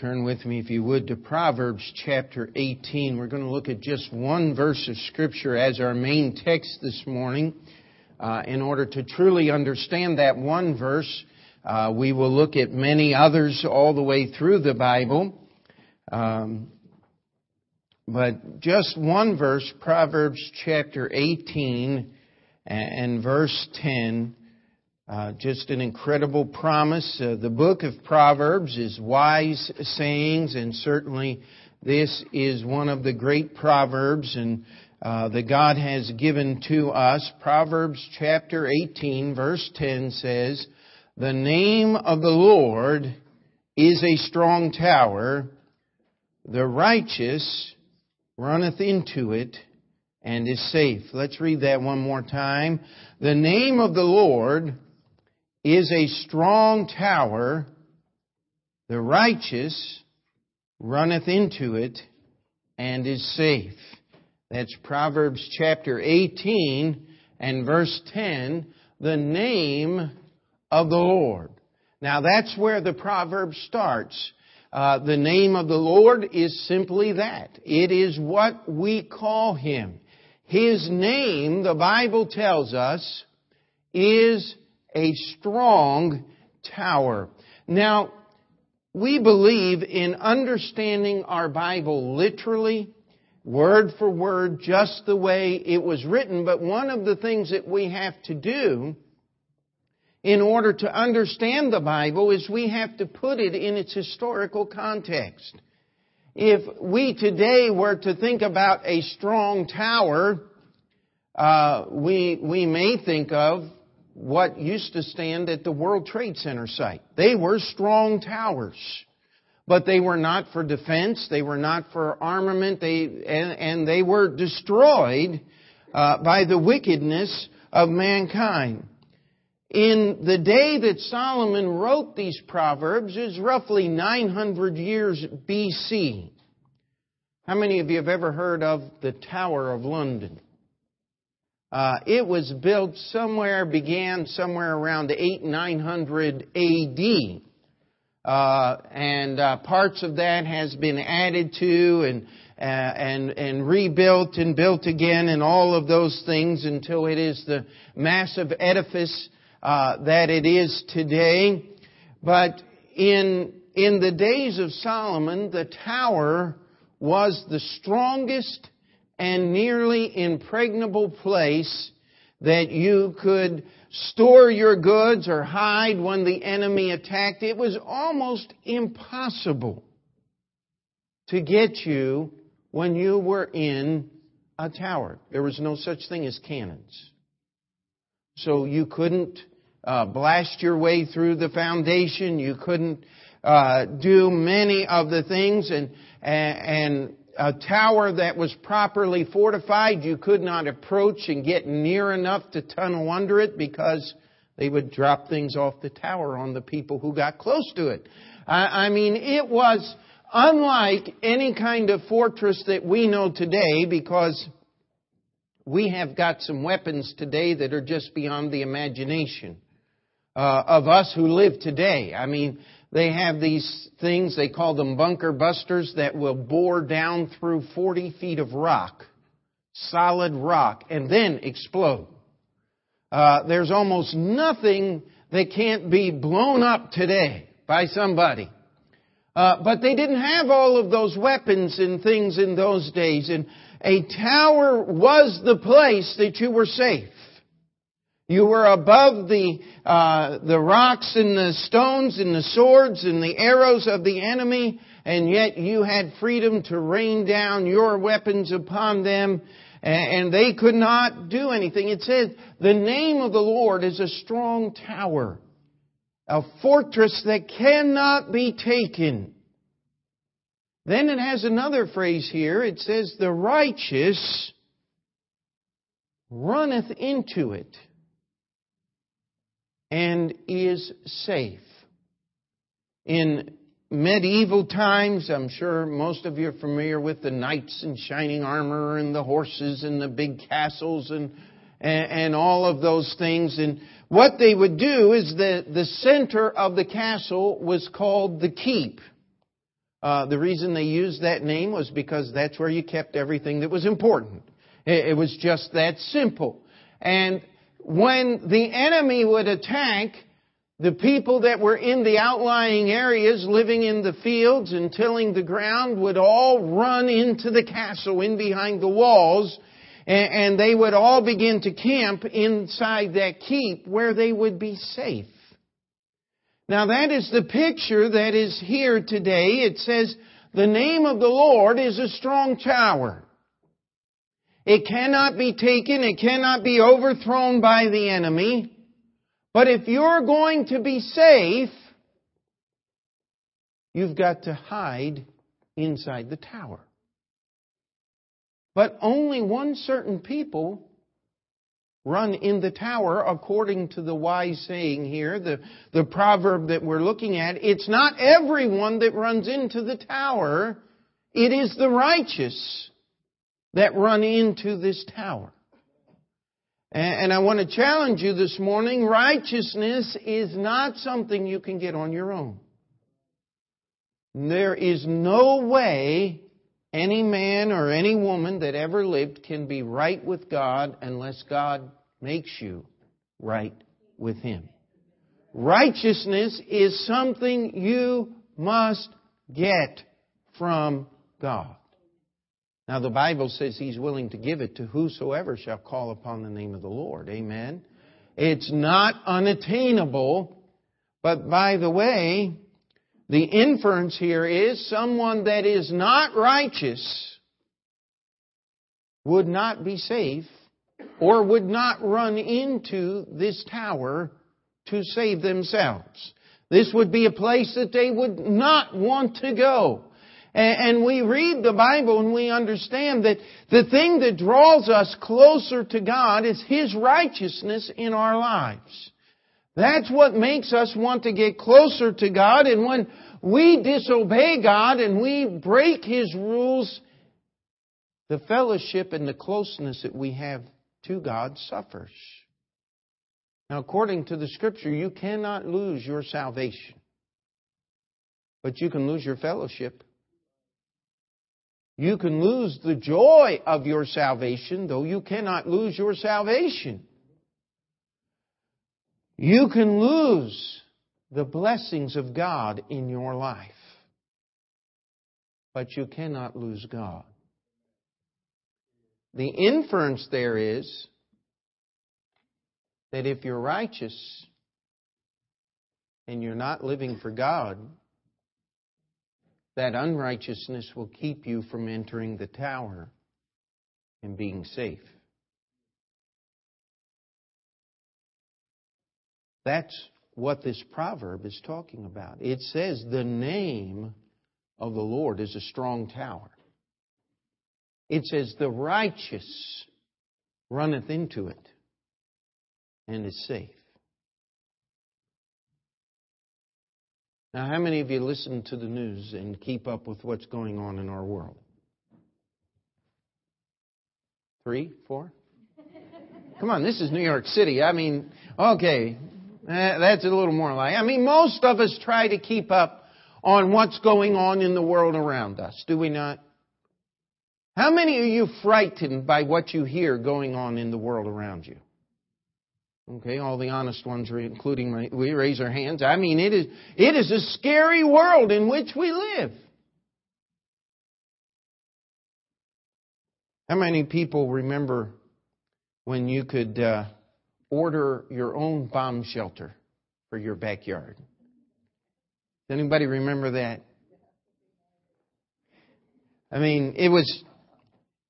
Turn with me, if you would, to Proverbs chapter 18. We're going to look at just one verse of Scripture as our main text this morning. Uh, in order to truly understand that one verse, uh, we will look at many others all the way through the Bible. Um, but just one verse, Proverbs chapter 18 and verse 10. Uh, just an incredible promise. Uh, the book of Proverbs is wise sayings, and certainly this is one of the great proverbs and uh, that God has given to us. Proverbs chapter 18, verse 10 says, "The name of the Lord is a strong tower; the righteous runneth into it." And is safe. Let's read that one more time. The name of the Lord is a strong tower. The righteous runneth into it and is safe. That's Proverbs chapter 18 and verse 10. The name of the Lord. Now that's where the proverb starts. Uh, the name of the Lord is simply that. It is what we call Him. His name, the Bible tells us, is a strong tower. Now, we believe in understanding our Bible literally, word for word, just the way it was written, but one of the things that we have to do in order to understand the Bible is we have to put it in its historical context. If we today were to think about a strong tower, uh, we, we may think of what used to stand at the World Trade Center site. They were strong towers. But they were not for defense, they were not for armament, they, and, and they were destroyed uh, by the wickedness of mankind. In the day that Solomon wrote these proverbs is roughly 900 years BC. How many of you have ever heard of the Tower of London? Uh, it was built somewhere, began somewhere around 8 900 AD. Uh, and uh, parts of that has been added to and uh, and and rebuilt and built again and all of those things until it is the massive edifice uh, that it is today. But in in the days of Solomon, the tower was the strongest and nearly impregnable place that you could store your goods or hide when the enemy attacked. It was almost impossible to get you when you were in a tower. There was no such thing as cannons. So you couldn't uh, blast your way through the foundation. You couldn't uh, do many of the things, and and a tower that was properly fortified, you could not approach and get near enough to tunnel under it because they would drop things off the tower on the people who got close to it. I, I mean, it was unlike any kind of fortress that we know today because we have got some weapons today that are just beyond the imagination uh, of us who live today. I mean, they have these things, they call them bunker busters, that will bore down through 40 feet of rock, solid rock, and then explode. Uh, there's almost nothing that can't be blown up today by somebody. Uh, but they didn't have all of those weapons and things in those days, and a tower was the place that you were safe. You were above the, uh, the rocks and the stones and the swords and the arrows of the enemy, and yet you had freedom to rain down your weapons upon them, and they could not do anything. It says, the name of the Lord is a strong tower, a fortress that cannot be taken. Then it has another phrase here. It says, the righteous runneth into it and is safe. In medieval times, I'm sure most of you are familiar with the knights in shining armor and the horses and the big castles and, and, and all of those things. And what they would do is that the center of the castle was called the keep. Uh, the reason they used that name was because that's where you kept everything that was important. It, it was just that simple. And when the enemy would attack, the people that were in the outlying areas, living in the fields and tilling the ground, would all run into the castle, in behind the walls, and they would all begin to camp inside that keep where they would be safe. Now that is the picture that is here today. It says, the name of the Lord is a strong tower. It cannot be taken, it cannot be overthrown by the enemy. But if you're going to be safe, you've got to hide inside the tower. But only one certain people run in the tower according to the wise saying here, the, the proverb that we're looking at. It's not everyone that runs into the tower. It is the righteous that run into this tower. And I want to challenge you this morning. Righteousness is not something you can get on your own. There is no way any man or any woman that ever lived can be right with God unless God makes you right with Him. Righteousness is something you must get from God. Now the Bible says He's willing to give it to whosoever shall call upon the name of the Lord. Amen. It's not unattainable, but by the way, the inference here is someone that is not righteous would not be safe or would not run into this tower to save themselves. This would be a place that they would not want to go. And we read the Bible and we understand that the thing that draws us closer to God is His righteousness in our lives. That's what makes us want to get closer to God. And when we disobey God and we break His rules, the fellowship and the closeness that we have to God suffers. Now, according to the Scripture, you cannot lose your salvation, but you can lose your fellowship. You can lose the joy of your salvation, though you cannot lose your salvation. You can lose the blessings of God in your life, but you cannot lose God. The inference there is that if you're righteous and you're not living for God, that unrighteousness will keep you from entering the tower and being safe. That's what this proverb is talking about. It says, The name of the Lord is a strong tower. It says, The righteous runneth into it and is safe. Now, how many of you listen to the news and keep up with what's going on in our world? Three? Four? Come on, this is New York City. I mean, okay, Eh, that's a little more like. I mean, most of us try to keep up on what's going on in the world around us, do we not? How many are you frightened by what you hear going on in the world around you? Okay, all the honest ones, including my, we raise our hands. I mean, it is, it is a scary world in which we live. How many people remember when you could uh, order your own bomb shelter for your backyard. Does anybody remember that? I mean, it was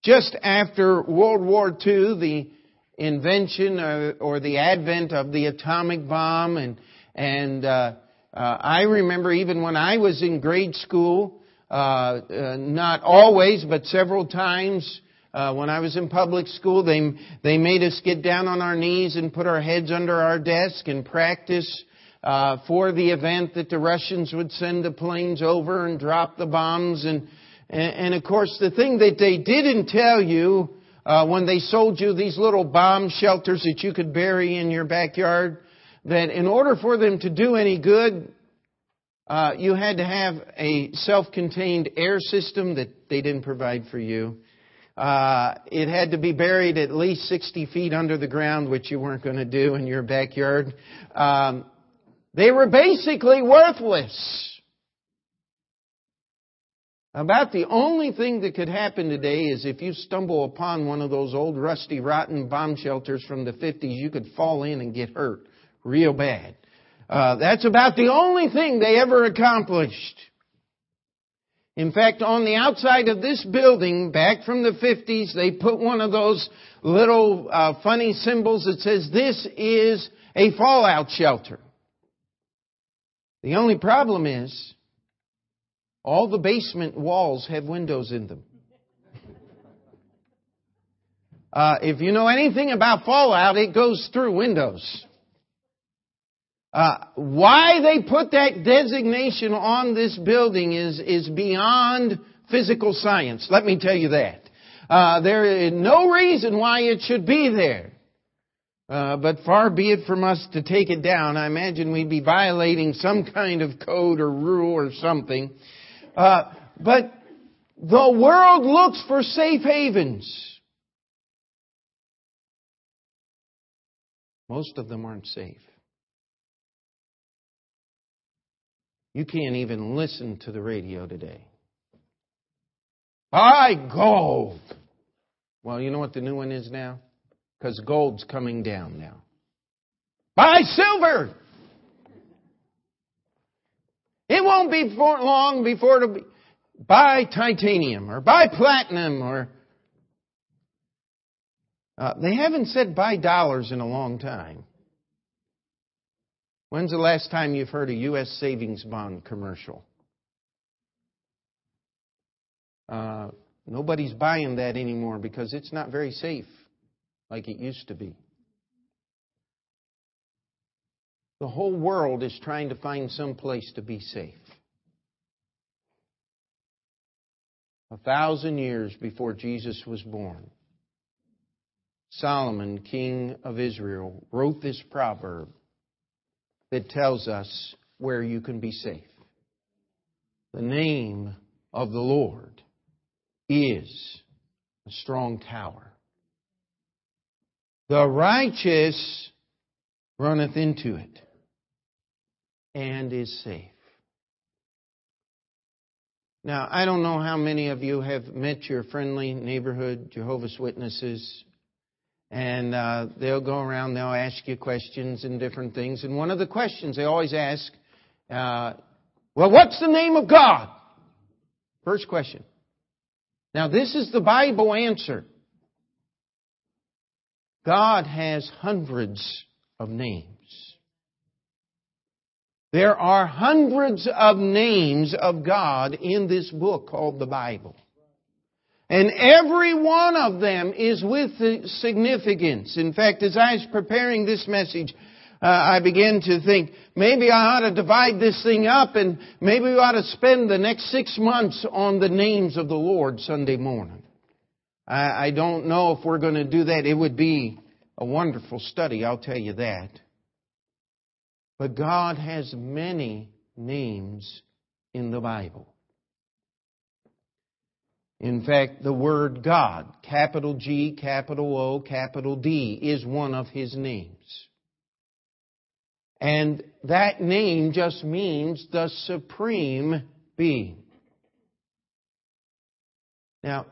just after World War II, the invention or, or the advent of the atomic bomb, and and uh, uh, I remember even when I was in grade school, uh, uh not always, but several times, uh, when I was in public school, they they made us get down on our knees and put our heads under our desk and practice uh, for the event that the Russians would send the planes over and drop the bombs. And and, and of course, the thing that they didn't tell you uh, when they sold you these little bomb shelters that you could bury in your backyard, that in order for them to do any good, Uh, you had to have a self-contained air system that they didn't provide for you. Uh, it had to be buried at least 60 feet under the ground, which you weren't going to do in your backyard. Um, they were basically worthless. About the only thing that could happen today is if you stumble upon one of those old rusty rotten bomb shelters from the 50s, you could fall in and get hurt real bad. Uh, that's about the only thing they ever accomplished. In fact, on the outside of this building, back from the 50s, they put one of those little uh, funny symbols that says, this is a fallout shelter. The only problem is, all the basement walls have windows in them. Uh, if you know anything about fallout, it goes through windows. Uh, why they put that designation on this building is, is beyond physical science. Let me tell you that. Uh, there is no reason why it should be there. Uh, but far be it from us to take it down. I imagine we'd be violating some kind of code or rule or something. Uh, but the world looks for safe havens. Most of them aren't safe. You can't even listen to the radio today. Buy gold. Well, you know what the new one is now? Because gold's coming down now. Buy silver. It won't be long before it'll be buy titanium or buy platinum or uh, they haven't said buy dollars in a long time. When's the last time you've heard a U.S. savings bond commercial? Uh, nobody's buying that anymore because it's not very safe like it used to be. The whole world is trying to find some place to be safe. A thousand years before Jesus was born, Solomon, king of Israel, wrote this proverb that tells us where you can be safe. The name of the Lord is a strong tower. The righteous runneth into it and is safe. Now, I don't know how many of you have met your friendly neighborhood Jehovah's Witnesses and uh, they'll go around, they'll ask you questions and different things. And one of the questions they always ask, uh, well, what's the name of God? First question. Now, this is the Bible answer. God has hundreds of names. There are hundreds of names of God in this book called the Bible. And every one of them is with significance. In fact, as I was preparing this message, uh, I began to think maybe I ought to divide this thing up and maybe we ought to spend the next six months on the names of the Lord Sunday morning. I, I don't know if we're going to do that. It would be a wonderful study, I'll tell you that. But God has many names in the Bible. In fact, the word God, capital G, capital O, capital D, is one of His names. And that name just means the supreme being. Now,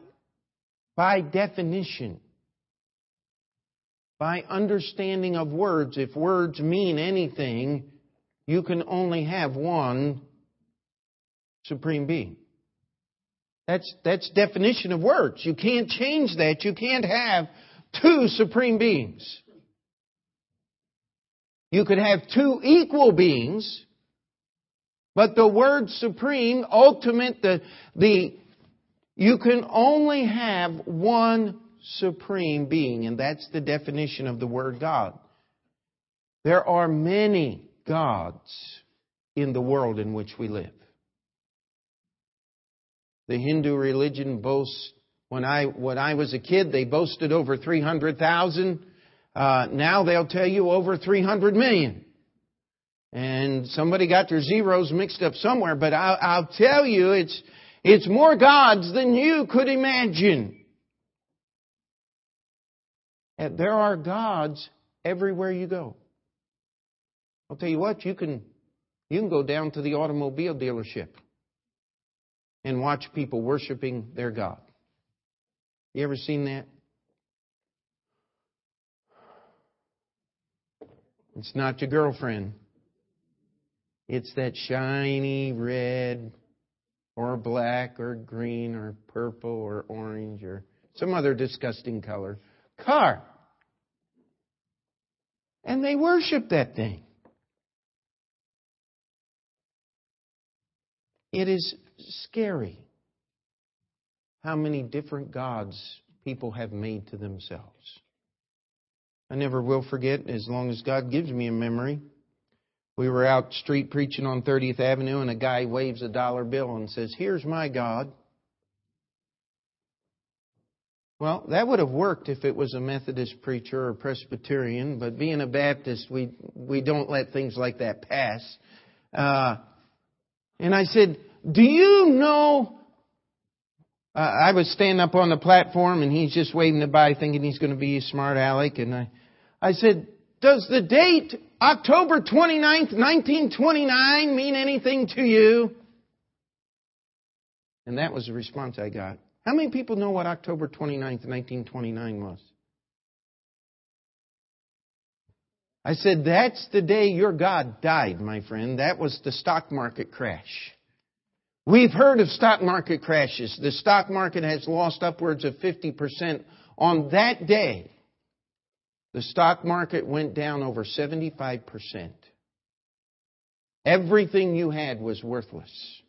by definition, by understanding of words, if words mean anything, you can only have one supreme being. That's, that's definition of words. You can't change that. You can't have two supreme beings. You could have two equal beings, but the word supreme, ultimate, the, the, you can only have one supreme being, and that's the definition of the word God. There are many gods in the world in which we live. The Hindu religion boasts, when I, when I was a kid, they boasted over 300,000. Uh, now they'll tell you over 300 million. And somebody got their zeros mixed up somewhere, but I'll, I'll tell you, it's, it's more gods than you could imagine. And there are gods everywhere you go. I'll tell you what, you can, you can go down to the automobile dealership and watch people worshiping their God. You ever seen that? It's not your girlfriend. It's that shiny red or black or green or purple or orange or some other disgusting color car. And they worship that thing. It is scary how many different gods people have made to themselves. I never will forget, as long as God gives me a memory. We were out street preaching on 30th Avenue, and a guy waves a dollar bill and says, Here's my God. Well, that would have worked if it was a Methodist preacher or Presbyterian, but being a Baptist, we, we don't let things like that pass. Uh, and I said, Do you know? Uh, I was standing up on the platform and he's just waving goodbye thinking he's going to be a smart aleck. And I, I said, Does the date October 29th, 1929 mean anything to you? And that was the response I got. How many people know what October 29th, 1929 was? I said, That's the day your God died, my friend. That was the stock market crash. We've heard of stock market crashes. The stock market has lost upwards of 50%. On that day, the stock market went down over 75%. Everything you had was worthless.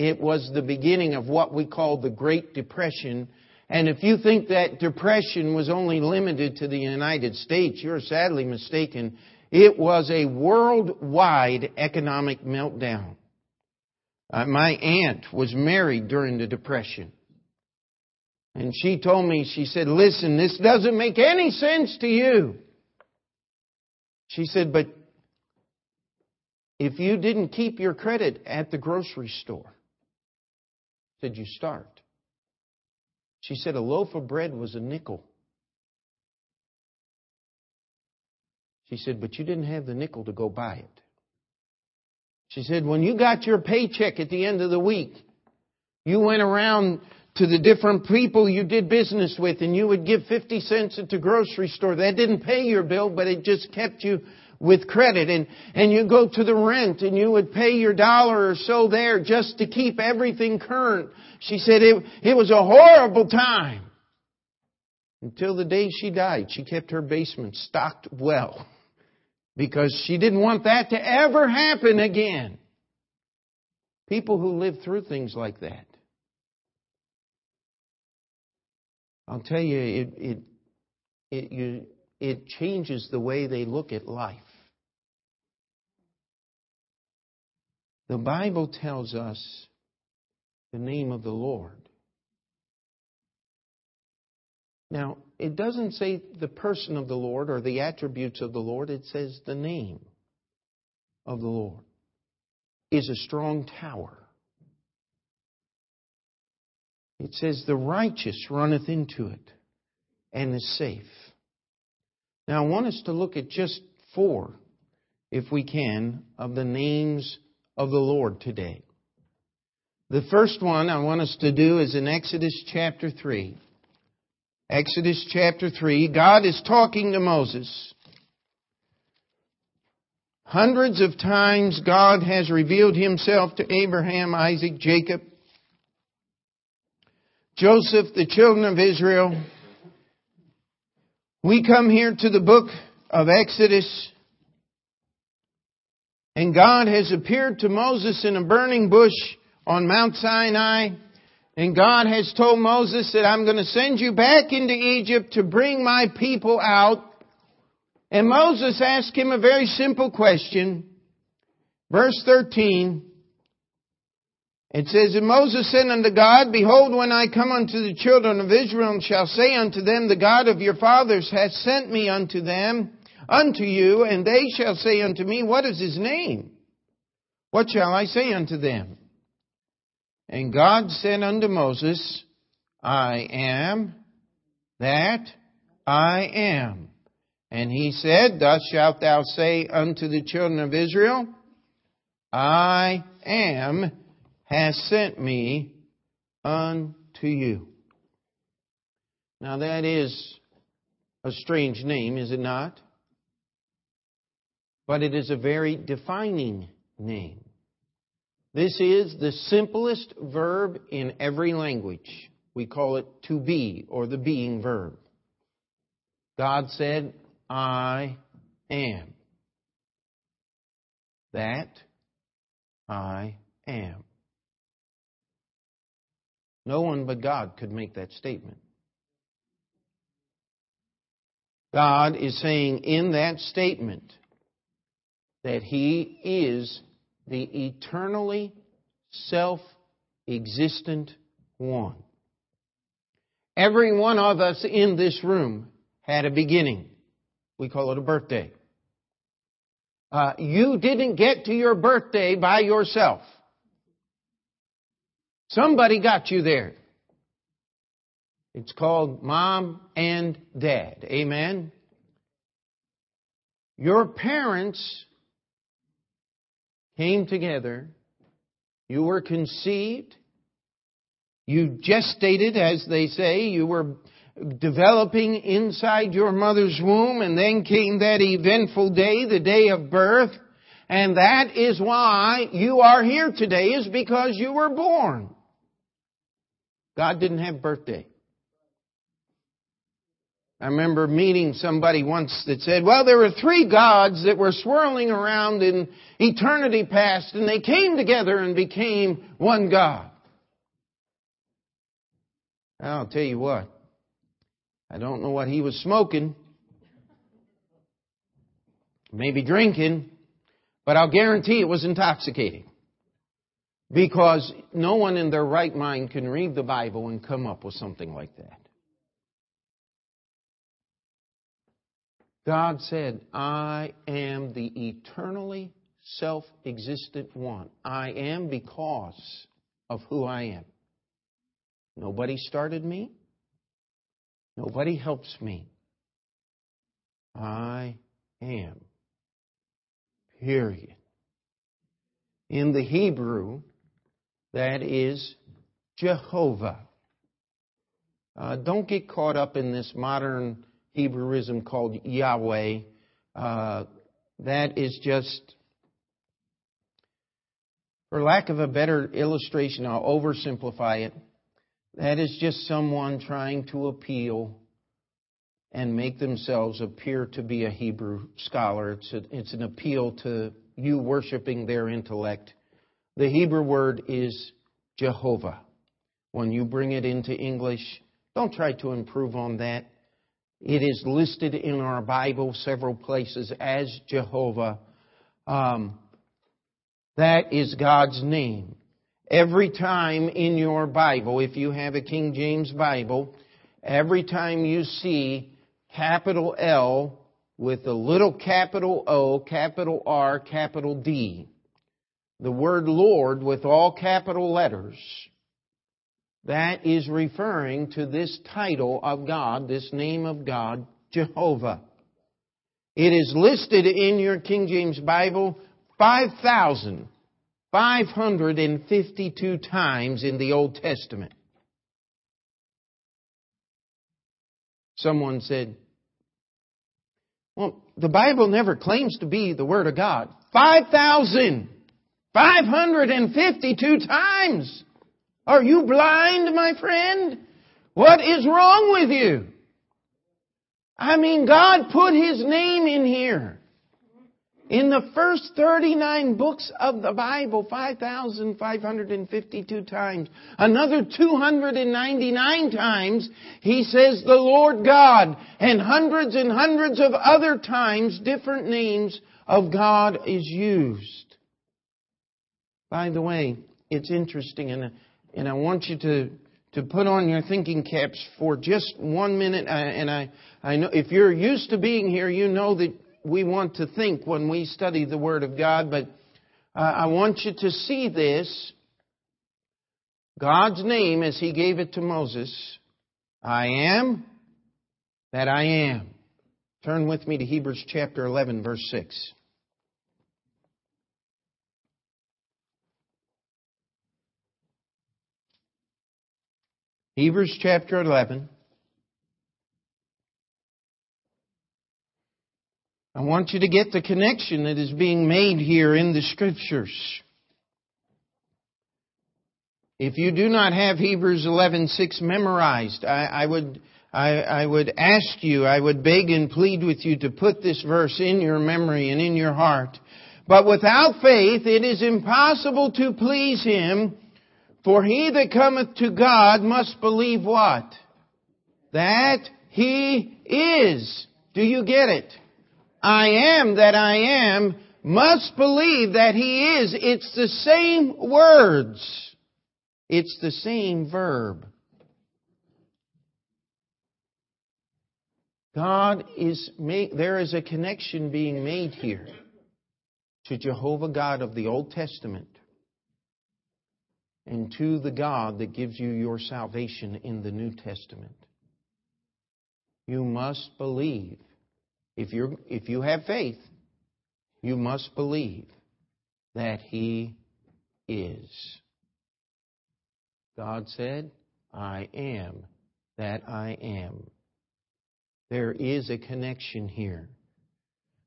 It was the beginning of what we call the Great Depression. And if you think that depression was only limited to the United States, you're sadly mistaken. It was a worldwide economic meltdown. Uh, my aunt was married during the Depression. And she told me, she said, listen, this doesn't make any sense to you. She said, but if you didn't keep your credit at the grocery store, said you starved. She said a loaf of bread was a nickel. She said, but you didn't have the nickel to go buy it. She said, when you got your paycheck at the end of the week, you went around to the different people you did business with and you would give 50 cents at the grocery store. That didn't pay your bill, but it just kept you with credit and, and you go to the rent and you would pay your dollar or so there just to keep everything current. She said it, it was a horrible time. Until the day she died, she kept her basement stocked well because she didn't want that to ever happen again. People who live through things like that I'll tell you, it, it, it, you, it changes the way they look at life. The Bible tells us the name of the Lord. Now, it doesn't say the person of the Lord or the attributes of the Lord, it says the name of the Lord is a strong tower. It says, The righteous runneth into it and is safe. Now, I want us to look at just four, if we can, of the names of the Lord today. The first one I want us to do is in Exodus chapter 3. Exodus chapter 3, God is talking to Moses. Hundreds of times God has revealed himself to Abraham, Isaac, Jacob, Joseph, the children of Israel. We come here to the book of Exodus, and God has appeared to Moses in a burning bush on Mount Sinai. And God has told Moses that I'm going to send you back into Egypt to bring my people out. And Moses asked him a very simple question. Verse 13. It says, And Moses said unto God, Behold, when I come unto the children of Israel, and shall say unto them, The God of your fathers hath sent me unto them, unto you, and they shall say unto me, What is his name? What shall I say unto them? And God said unto Moses, I am that I am. And he said, Thus shalt thou say unto the children of Israel, I am has sent me unto you. Now that is a strange name, is it not? But it is a very defining name. This is the simplest verb in every language. We call it to be or the being verb. God said, I am. That I am. No one but God could make that statement. God is saying in that statement that He is the eternally self existent one. Every one of us in this room had a beginning. We call it a birthday. Uh, you didn't get to your birthday by yourself. Somebody got you there. It's called mom and dad. Amen. Your parents came together. You were conceived. You gestated, as they say. You were developing inside your mother's womb, and then came that eventful day, the day of birth. And that is why you are here today, is because you were born. God didn't have birthday. I remember meeting somebody once that said, well, there were three gods that were swirling around in eternity past, and they came together and became one God. I'll tell you what. I don't know what he was smoking. Maybe drinking. But I'll guarantee it was intoxicating. Because no one in their right mind can read the Bible and come up with something like that. God said, I am the eternally self existent one. I am because of who I am. Nobody started me. Nobody helps me. I am. Period. In the Hebrew, that is Jehovah. Uh, don't get caught up in this modern Hebrewism called Yahweh. Uh, that is just, for lack of a better illustration, I'll oversimplify it. That is just someone trying to appeal and make themselves appear to be a Hebrew scholar. It's, a, it's an appeal to you worshiping their intellect. The Hebrew word is Jehovah. When you bring it into English, don't try to improve on that. It is listed in our Bible several places as Jehovah. Um, that is God's name. Every time in your Bible, if you have a King James Bible, every time you see capital L with a little capital O, capital R, capital D, the word Lord with all capital letters, that is referring to this title of God, this name of God, Jehovah. It is listed in your King James Bible 5,552 times in the Old Testament. Someone said, well, the Bible never claims to be the Word of God. 5,552 times! Are you blind, my friend? What is wrong with you? I mean, God put His name in here. In the first 39 books of the Bible, 5,552 times. Another 299 times, he says the Lord God. And hundreds and hundreds of other times, different names of God is used. By the way, it's interesting, and, and I want you to, to put on your thinking caps for just one minute. And I, I know if you're used to being here, you know that we want to think when we study the Word of God, but I want you to see this. God's name as He gave it to Moses I am that I am. Turn with me to Hebrews chapter 11, verse 6. Hebrews chapter 11. I want you to get the connection that is being made here in the scriptures. If you do not have Hebrews 11:6 memorized, I, I would I, I would ask you, I would beg and plead with you to put this verse in your memory and in your heart. But without faith, it is impossible to please Him, for he that cometh to God must believe what? That He is. Do you get it? I am that I am must believe that He is. It's the same words. It's the same verb. God is, there is a connection being made here to Jehovah God of the Old Testament and to the God that gives you your salvation in the New Testament. You must believe. If, you if you have faith, you must believe that He is. God said, I am that I am. There is a connection here.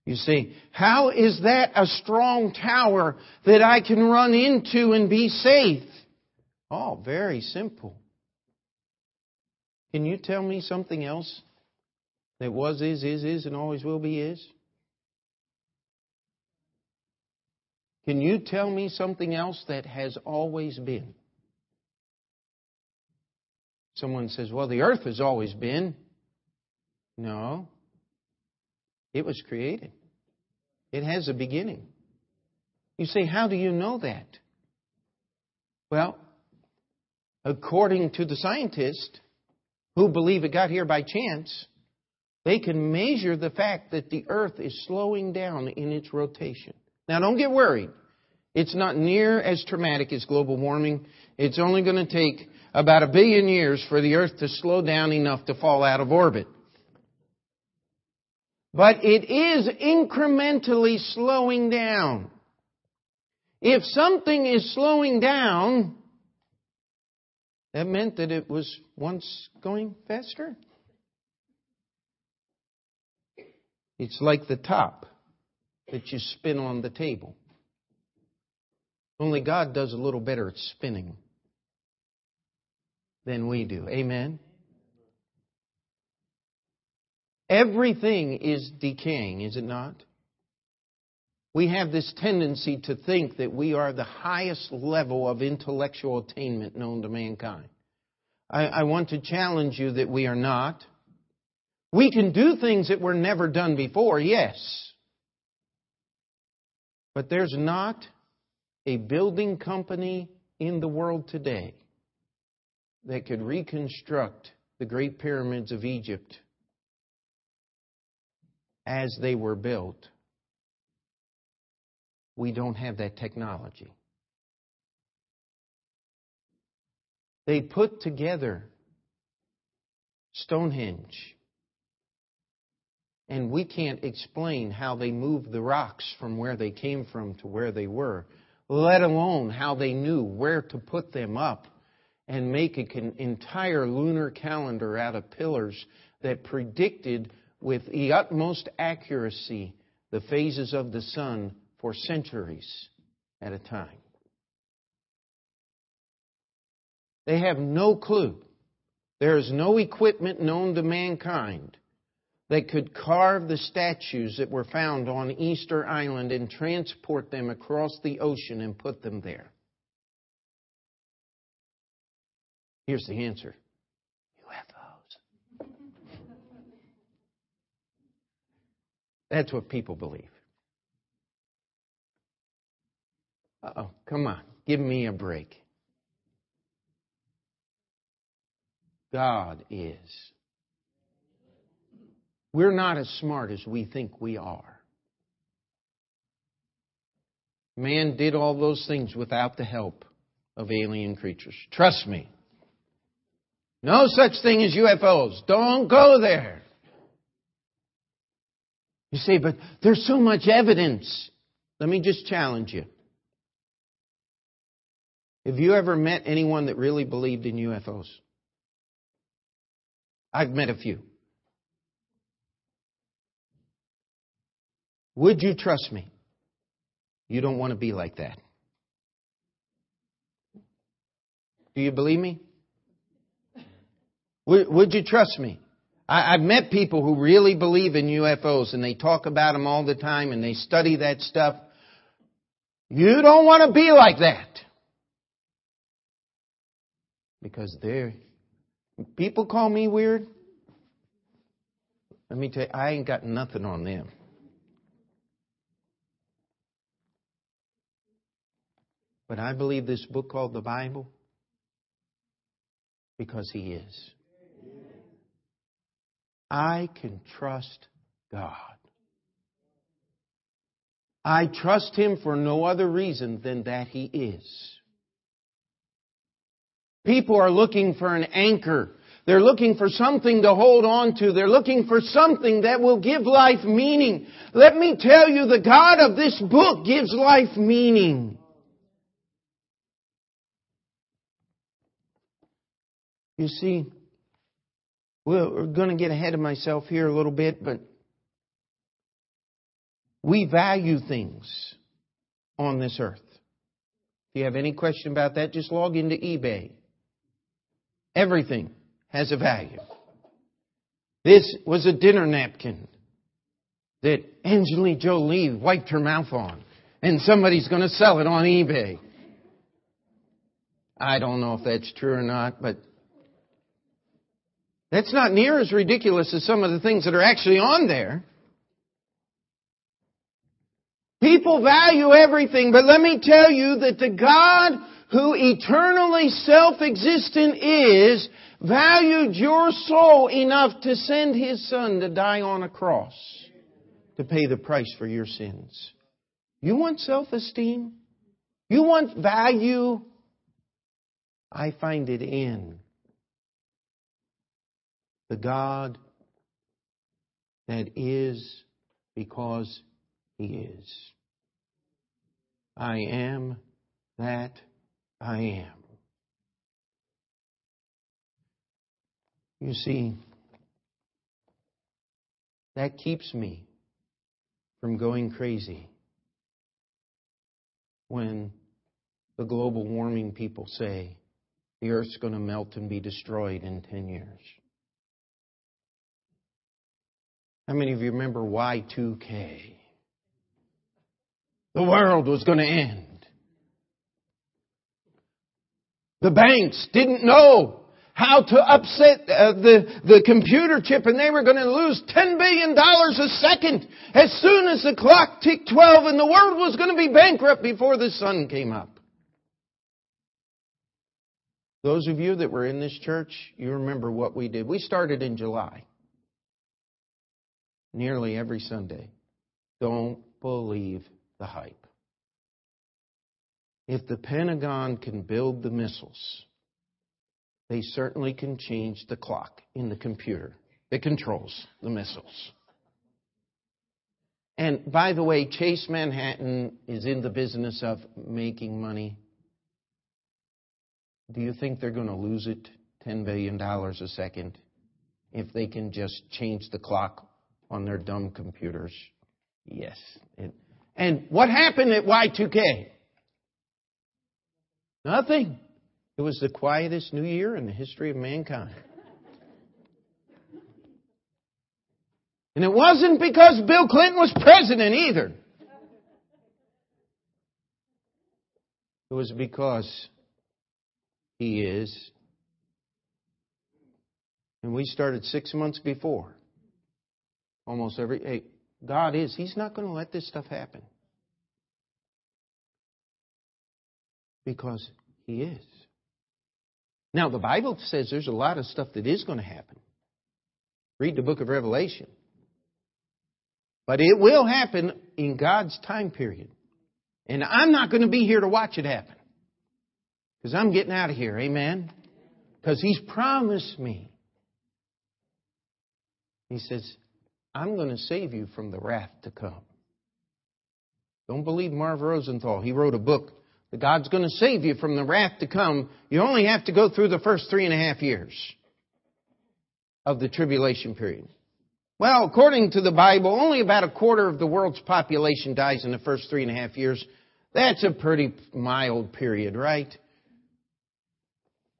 You see, how is that a strong tower that I can run into and be safe? Oh, very simple. Can you tell me something else that was, is, is, is, and always will be is? Can you tell me something else that has always been? Someone says, well, the earth has always been. No. It was created. It has a beginning. You say, how do you know that? Well, according to the scientists who believe it got here by chance, they can measure the fact that the earth is slowing down in its rotation. Now, don't get worried. It's not near as traumatic as global warming. It's only going to take about a billion years for the earth to slow down enough to fall out of orbit. But it is incrementally slowing down. If something is slowing down, that meant that it was once going faster. It's like the top that you spin on the table. Only God does a little better at spinning than we do. Amen? Everything is decaying, is it not? We have this tendency to think that we are the highest level of intellectual attainment known to mankind. I, I, want to challenge you that we are not. We can do things that were never done before, yes. But there's not a building company in the world today that could reconstruct the great pyramids of Egypt as they were built. We don't have that technology. They put together Stonehenge. And we can't explain how they moved the rocks from where they came from to where they were, let alone how they knew where to put them up and make an entire lunar calendar out of pillars that predicted with the utmost accuracy the phases of the sun for centuries at a time. They have no clue. There is no equipment known to mankind that could carve the statues that were found on Easter Island and transport them across the ocean and put them there. Here's the answer That's what people believe. Oh, come on, give me a break. God is. We're not as smart as we think we are. Man did all those things without the help of alien creatures. Trust me. No such thing as UFOs. Don't go there. You say, but there's so much evidence. Let me just challenge you. Have you ever met anyone that really believed in UFOs? I've met a few. Would you trust me? You don't want to be like that. Do you believe me? Would, would you trust me? I, have met people who really believe in UFOs and they talk about them all the time and they study that stuff. You don't want to be like that. Because they're, people call me weird. Let me tell you, I ain't got nothing on them. But I believe this book called the Bible because He is. I can trust God. I trust Him for no other reason than that He is. People are looking for an anchor. They're looking for something to hold on to. They're looking for something that will give life meaning. Let me tell you, the God of this book gives life meaning. You see, we're going to get ahead of myself here a little bit, but we value things on this earth. If you have any question about that, just log into eBay. Everything has a value. This was a dinner napkin that Angelina Jolie wiped her mouth on, and somebody's going to sell it on eBay. I don't know if that's true or not, but that's not near as ridiculous as some of the things that are actually on there. People value everything, but let me tell you that the God who eternally self-existent is valued your soul enough to send His Son to die on a cross to pay the price for your sins. You want self-esteem? You want value? I find it in the God that is because He is. I am that I am. You see, that keeps me from going crazy when the global warming people say the earth's going to melt and be destroyed in 10 years. How many of you remember Y2K? The world was going to end. The banks didn't know how to upset uh, the, the computer chip and they were going to lose $10 billion a second as soon as the clock ticked 12 and the world was going to be bankrupt before the sun came up. Those of you that were in this church, you remember what we did. We started in July nearly every Sunday. Don't believe the hype. If the Pentagon can build the missiles, they certainly can change the clock in the computer that controls the missiles. And by the way, Chase Manhattan is in the business of making money. Do you think they're going to lose it $10 billion a second if they can just change the clock on their dumb computers. Yes. And what happened at Y2K? Nothing. It was the quietest new year in the history of mankind. And it wasn't because Bill Clinton was president either. It was because he is. And we started six months before. Almost every. Hey, God is. He's not going to let this stuff happen. Because He is. Now, the Bible says there's a lot of stuff that is going to happen. Read the book of Revelation. But it will happen in God's time period. And I'm not going to be here to watch it happen. Because I'm getting out of here. Amen. Because He's promised me. He says, I'm going to save you from the wrath to come. Don't believe Marv Rosenthal. He wrote a book that God's going to save you from the wrath to come. You only have to go through the first three and a half years of the tribulation period. Well, according to the Bible, only about a quarter of the world's population dies in the first three and a half years. That's a pretty mild period, right?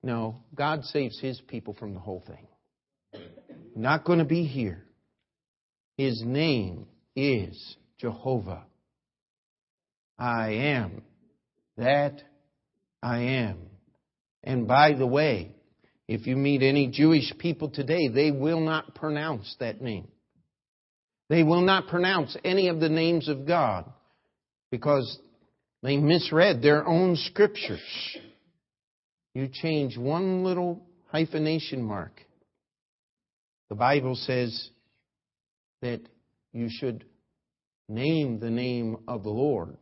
No, God saves His people from the whole thing. Not going to be here. His name is Jehovah. I am that I am. And by the way, if you meet any Jewish people today, they will not pronounce that name. They will not pronounce any of the names of God because they misread their own scriptures. You change one little hyphenation mark. The Bible says that you should name the name of the Lord.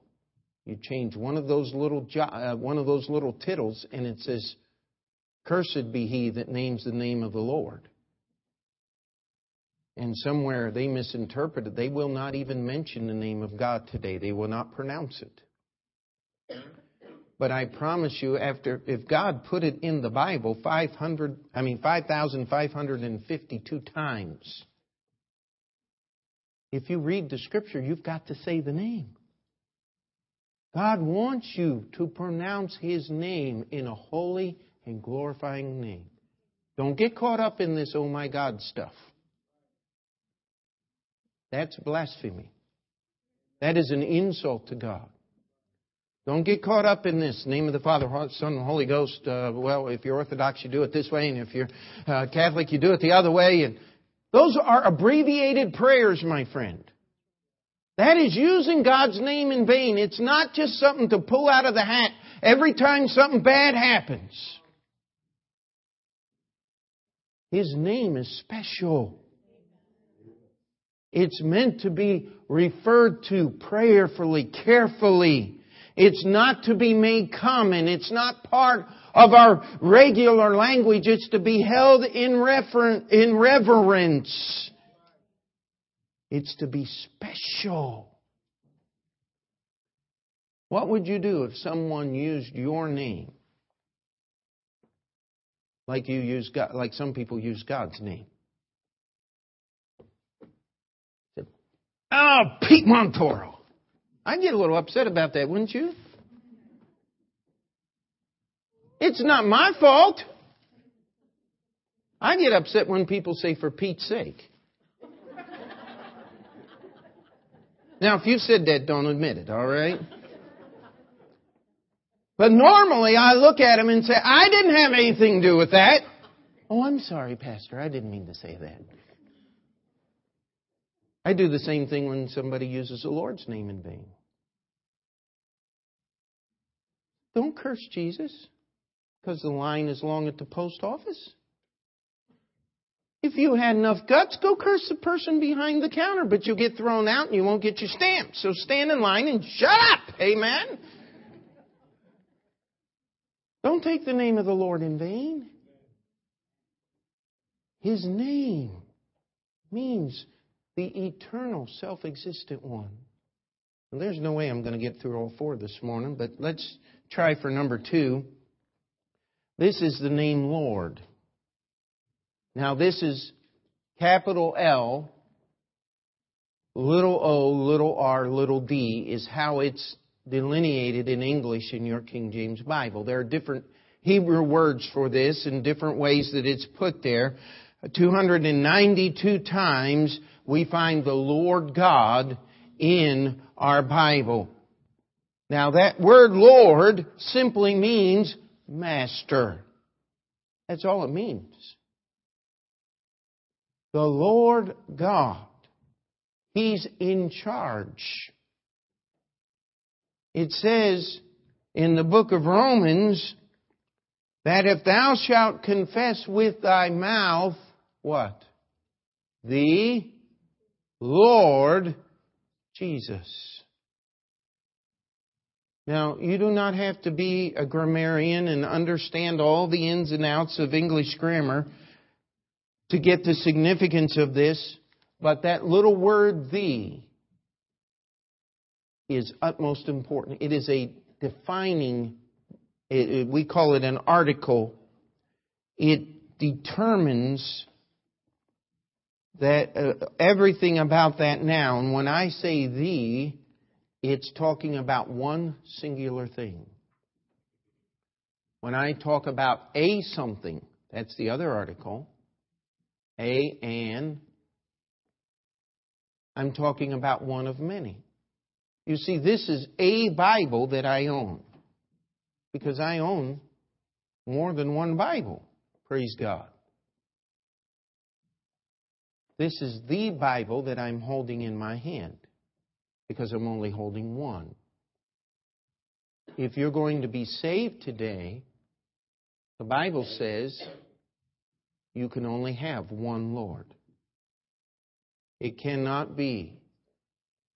You change one of those little uh, one of those little tittles, and it says, "Cursed be he that names the name of the Lord." And somewhere they misinterpreted. They will not even mention the name of God today. They will not pronounce it. But I promise you, after if God put it in the Bible 500, I mean 5,552 times, if you read the Scripture, you've got to say the name. God wants you to pronounce His name in a holy and glorifying name. Don't get caught up in this oh my God stuff. That's blasphemy. That is an insult to God. Don't get caught up in this. Name of the Father, Son, and Holy Ghost. Uh, well, if you're Orthodox, you do it this way, and if you're uh, Catholic, you do it the other way. And those are abbreviated prayers, my friend. That is using God's name in vain. It's not just something to pull out of the hat every time something bad happens. His name is special. It's meant to be referred to prayerfully, carefully. It's not to be made common. It's not part of our regular language. It's to be held in, refer- in reverence. It's to be special. What would you do if someone used your name like you use God, like some people use God's name? Oh, Pete Montoro. I'd get a little upset about that, wouldn't you? It's not my fault. I get upset when people say, for Pete's sake. Now, if you said that, don't admit it, all right? But normally I look at him and say, I didn't have anything to do with that. Oh, I'm sorry, Pastor. I didn't mean to say that. I do the same thing when somebody uses the Lord's name in vain. Don't curse Jesus because the line is long at the post office. If you had enough guts, go curse the person behind the counter, but you'll get thrown out and you won't get your stamp. So stand in line and shut up. Amen. Don't take the name of the Lord in vain. His name means the eternal, self existent one. Well, there's no way I'm going to get through all four this morning, but let's try for number two. This is the name Lord. Now, this is capital L, little o, little r, little d, is how it's delineated in English in your King James Bible. There are different Hebrew words for this and different ways that it's put there. 292 times we find the Lord God in our Bible. Now that word Lord simply means master. That's all it means the Lord God. He's in charge. It says in the book of Romans that if thou shalt confess with thy mouth, what? The Lord Jesus. Now, you do not have to be a grammarian and understand all the ins and outs of English grammar to get the significance of this, but that little word "the" is utmost important. It is a defining, we call it an article. It determines that uh, everything about that noun. When I say "the," it's talking about one singular thing. When I talk about a something, that's the other article, a an, I'm talking about one of many. You see, this is a Bible that I own. Because I own more than one Bible. Praise God. This is the Bible that I'm holding in my hand because I'm only holding one. If you're going to be saved today, the Bible says you can only have one Lord. It cannot be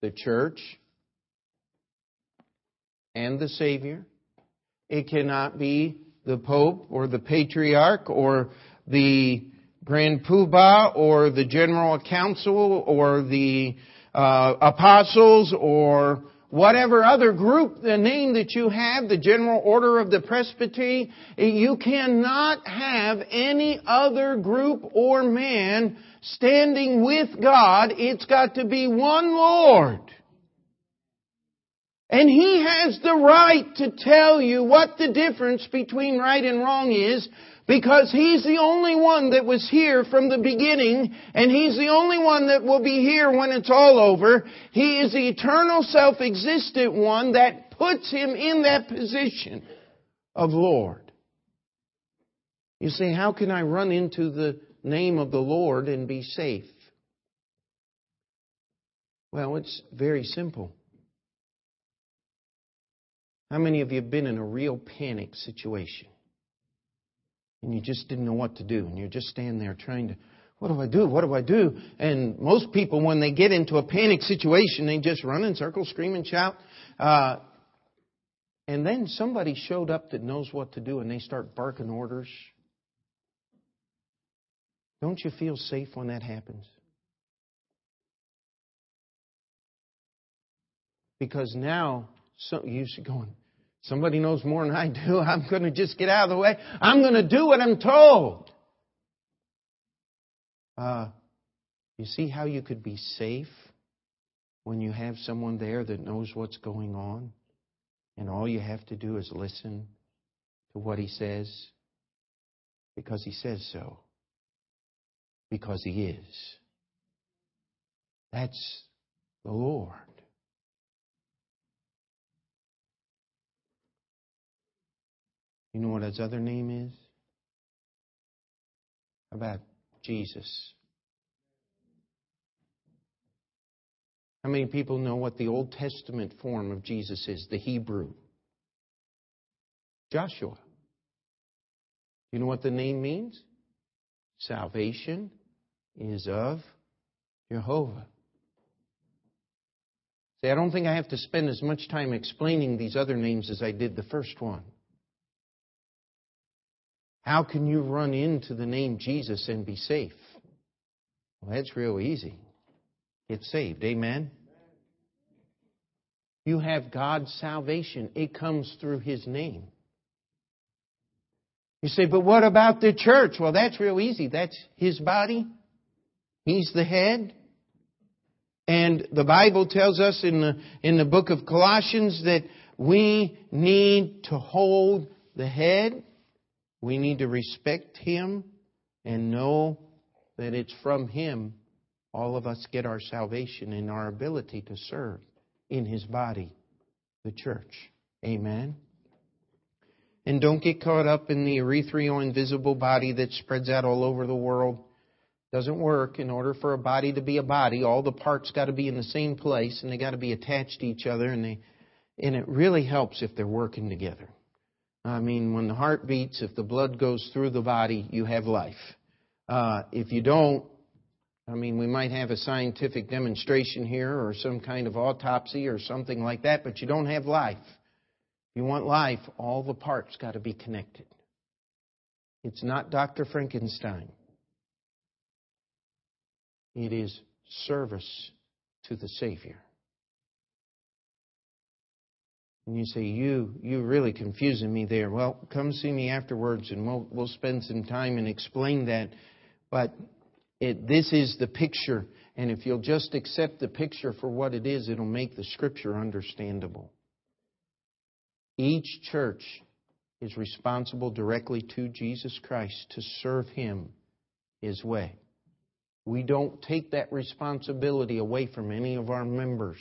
the church and the Savior. It cannot be the Pope or the Patriarch or the Grand Poobah or the General Council or the uh, apostles or whatever other group, the name that you have, the general order of the presbytery, you cannot have any other group or man standing with God. It's got to be one Lord. And He has the right to tell you what the difference between right and wrong is because He's the only one that was here from the beginning, and He's the only one that will be here when it's all over. He is the eternal self-existent one that puts Him in that position of Lord. You say, how can I run into the name of the Lord and be safe? Well, it's very simple. How many of you have been in a real panic situation? And you just didn't know what to do, and you're just standing there trying to, what do I do? What do I do? And most people, when they get into a panic situation, they just run in circles, scream and shout. Uh, and then somebody showed up that knows what to do, and they start barking orders. Don't you feel safe when that happens? Because now so, you're going, Somebody knows more than I do. I'm going to just get out of the way. I'm going to do what I'm told. Uh, you see how you could be safe when you have someone there that knows what's going on? And all you have to do is listen to what he says because he says so. Because he is. That's the Lord. You know what his other name is? How about Jesus? How many people know what the Old Testament form of Jesus is, the Hebrew? Joshua. You know what the name means? Salvation is of Jehovah. See, I don't think I have to spend as much time explaining these other names as I did the first one. How can you run into the name Jesus and be safe? Well, that's real easy. Get saved. Amen? You have God's salvation. It comes through His name. You say, but what about the church? Well, that's real easy. That's His body. He's the head. And the Bible tells us in the, in the book of Colossians that we need to hold the head we need to respect Him and know that it's from Him all of us get our salvation and our ability to serve in His body, the church. Amen. And don't get caught up in the ethereal invisible body that spreads out all over the world. Doesn't work. In order for a body to be a body, all the parts got to be in the same place and they got to be attached to each other and they and it really helps if they're working together. I mean, when the heart beats, if the blood goes through the body, you have life. Uh, if you don't, I mean, we might have a scientific demonstration here or some kind of autopsy or something like that, but you don't have life. You want life, all the parts got to be connected. It's not Dr. Frankenstein. It is service to the Savior. And you say, you, you're really confusing me there. Well, come see me afterwards and we'll, we'll spend some time and explain that. But it, this is the picture. And if you'll just accept the picture for what it is, it'll make the scripture understandable. Each church is responsible directly to Jesus Christ to serve Him His way. We don't take that responsibility away from any of our members.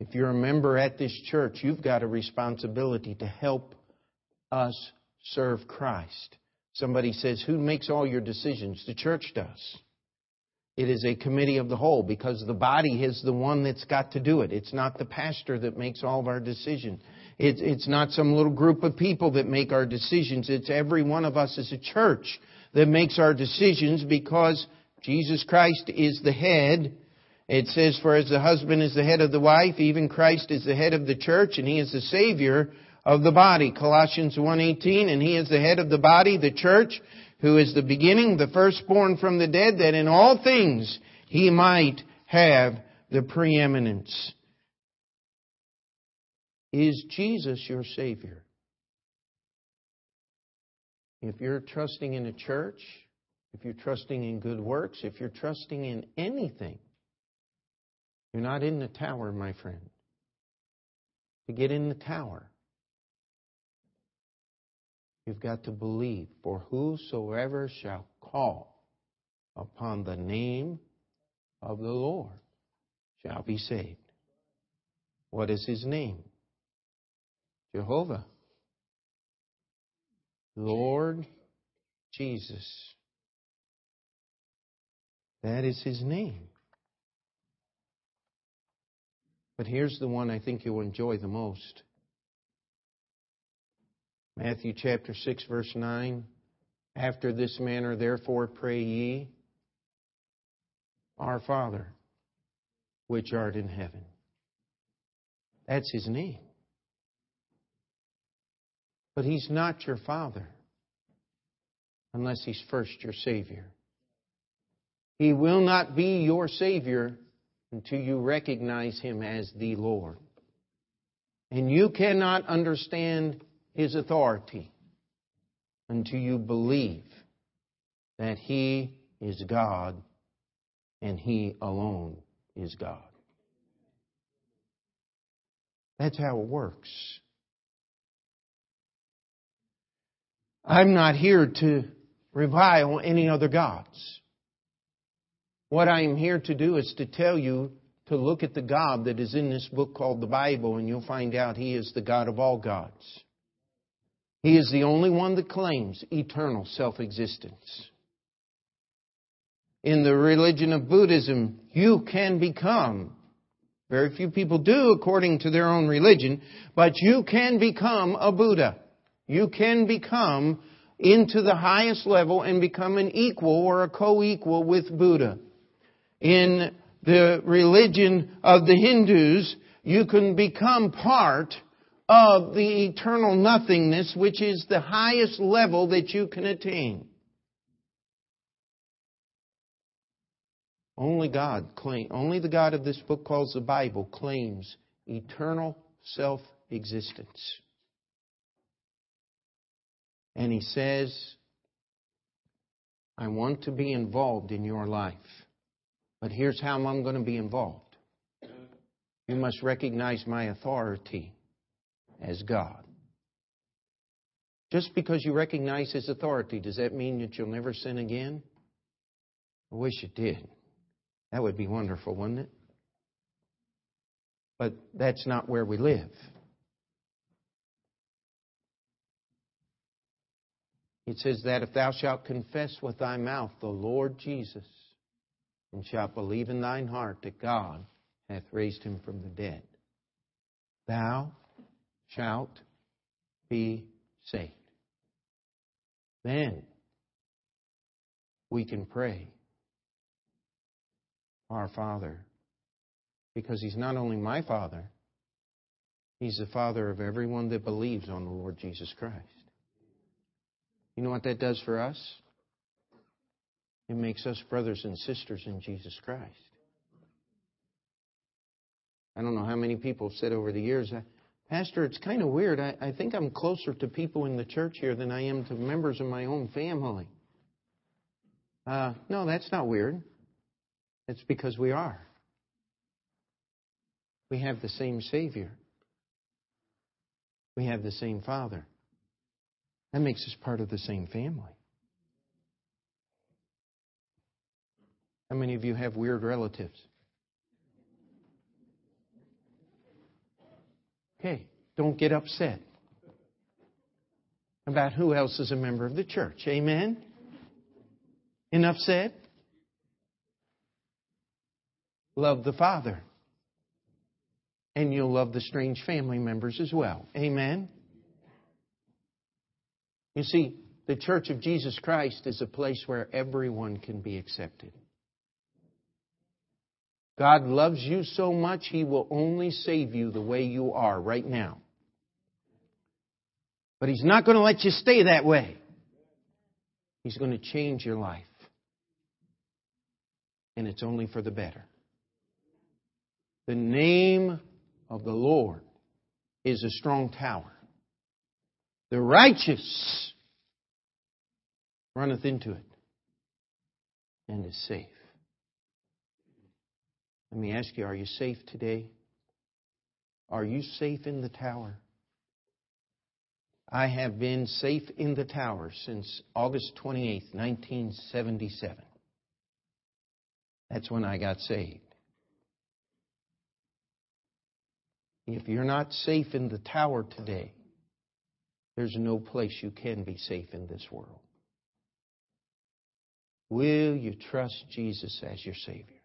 If you're a member at this church, you've got a responsibility to help us serve Christ. Somebody says, Who makes all your decisions? The church does. It is a committee of the whole because the body is the one that's got to do it. It's not the pastor that makes all of our decisions. It's, it's not some little group of people that make our decisions. It's every one of us as a church that makes our decisions because Jesus Christ is the head it says, For as the husband is the head of the wife, even Christ is the head of the church, and he is the Savior of the body. Colossians 1.18, and he is the head of the body, the church, who is the beginning, the firstborn from the dead, that in all things he might have the preeminence. Is Jesus your Savior? If you're trusting in a church, if you're trusting in good works, if you're trusting in anything, you're not in the tower, my friend. To get in the tower, you've got to believe, for whosoever shall call upon the name of the Lord shall be saved. What is his name? Jehovah. Lord Jesus. That is his name. But here's the one I think you'll enjoy the most. Matthew chapter 6, verse 9. After this manner, therefore, pray ye, Our Father, which art in heaven. That's his name. But he's not your Father unless he's first your Savior. He will not be your Savior until you recognize Him as the Lord. And you cannot understand His authority until you believe that He is God and He alone is God. That's how it works. I'm not here to revile any other gods. What I am here to do is to tell you to look at the God that is in this book called the Bible, and you'll find out He is the God of all gods. He is the only one that claims eternal self existence. In the religion of Buddhism, you can become, very few people do according to their own religion, but you can become a Buddha. You can become into the highest level and become an equal or a co equal with Buddha in the religion of the Hindus, you can become part of the eternal nothingness, which is the highest level that you can attain. Only God claim, only the God of this book calls the Bible claims eternal self-existence. And he says, I want to be involved in your life. But here's how I'm going to be involved. You must recognize my authority as God. Just because you recognize His authority, does that mean that you'll never sin again? I wish it did. That would be wonderful, wouldn't it? But that's not where we live. It says that if thou shalt confess with thy mouth the Lord Jesus and shalt believe in thine heart that God hath raised him from the dead, thou shalt be saved. Then we can pray, Our Father, because He's not only my Father, He's the Father of everyone that believes on the Lord Jesus Christ. You know what that does for us? It makes us brothers and sisters in Jesus Christ. I don't know how many people have said over the years, Pastor, it's kind of weird. I, I think I'm closer to people in the church here than I am to members of my own family. Uh, no, that's not weird. It's because we are. We have the same Savior. We have the same Father. That makes us part of the same family. How many of you have weird relatives? Okay, don't get upset about who else is a member of the church. Amen? Enough said? Love the Father. And you'll love the strange family members as well. Amen? You see, the Church of Jesus Christ is a place where everyone can be accepted. God loves you so much, He will only save you the way you are right now. But He's not going to let you stay that way. He's going to change your life. And it's only for the better. The name of the Lord is a strong tower. The righteous runneth into it and is safe. Let me ask you, are you safe today? Are you safe in the tower? I have been safe in the tower since August 28, 1977. That's when I got saved. If you're not safe in the tower today, there's no place you can be safe in this world. Will you trust Jesus as your Savior?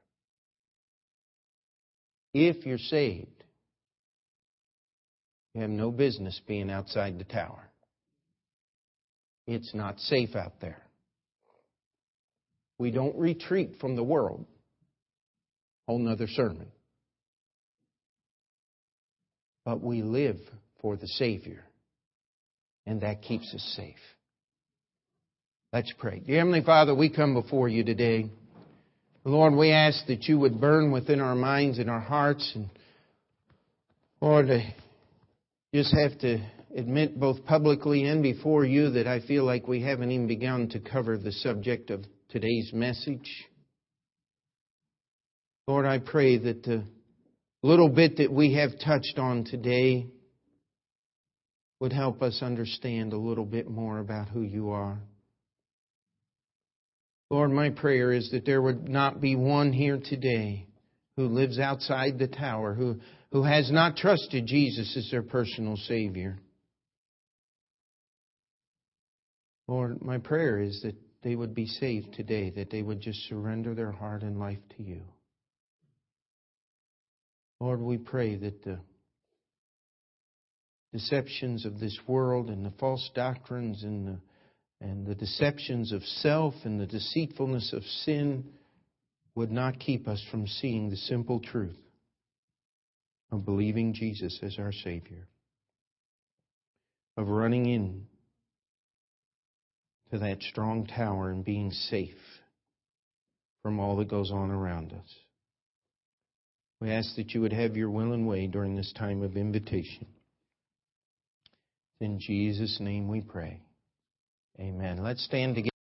If you're saved, you have no business being outside the tower. It's not safe out there. We don't retreat from the world. Whole nother sermon. But we live for the Savior, and that keeps us safe. Let's pray. Dear Heavenly Father, we come before you today. Lord, we ask that you would burn within our minds and our hearts. And Lord, I just have to admit both publicly and before you that I feel like we haven't even begun to cover the subject of today's message. Lord, I pray that the little bit that we have touched on today would help us understand a little bit more about who you are. Lord, my prayer is that there would not be one here today who lives outside the tower, who, who has not trusted Jesus as their personal Savior. Lord, my prayer is that they would be saved today, that they would just surrender their heart and life to you. Lord, we pray that the deceptions of this world and the false doctrines and the and the deceptions of self and the deceitfulness of sin would not keep us from seeing the simple truth of believing Jesus as our Savior, of running in to that strong tower and being safe from all that goes on around us. We ask that you would have your will and way during this time of invitation. In Jesus' name we pray. Amen. Let's stand together.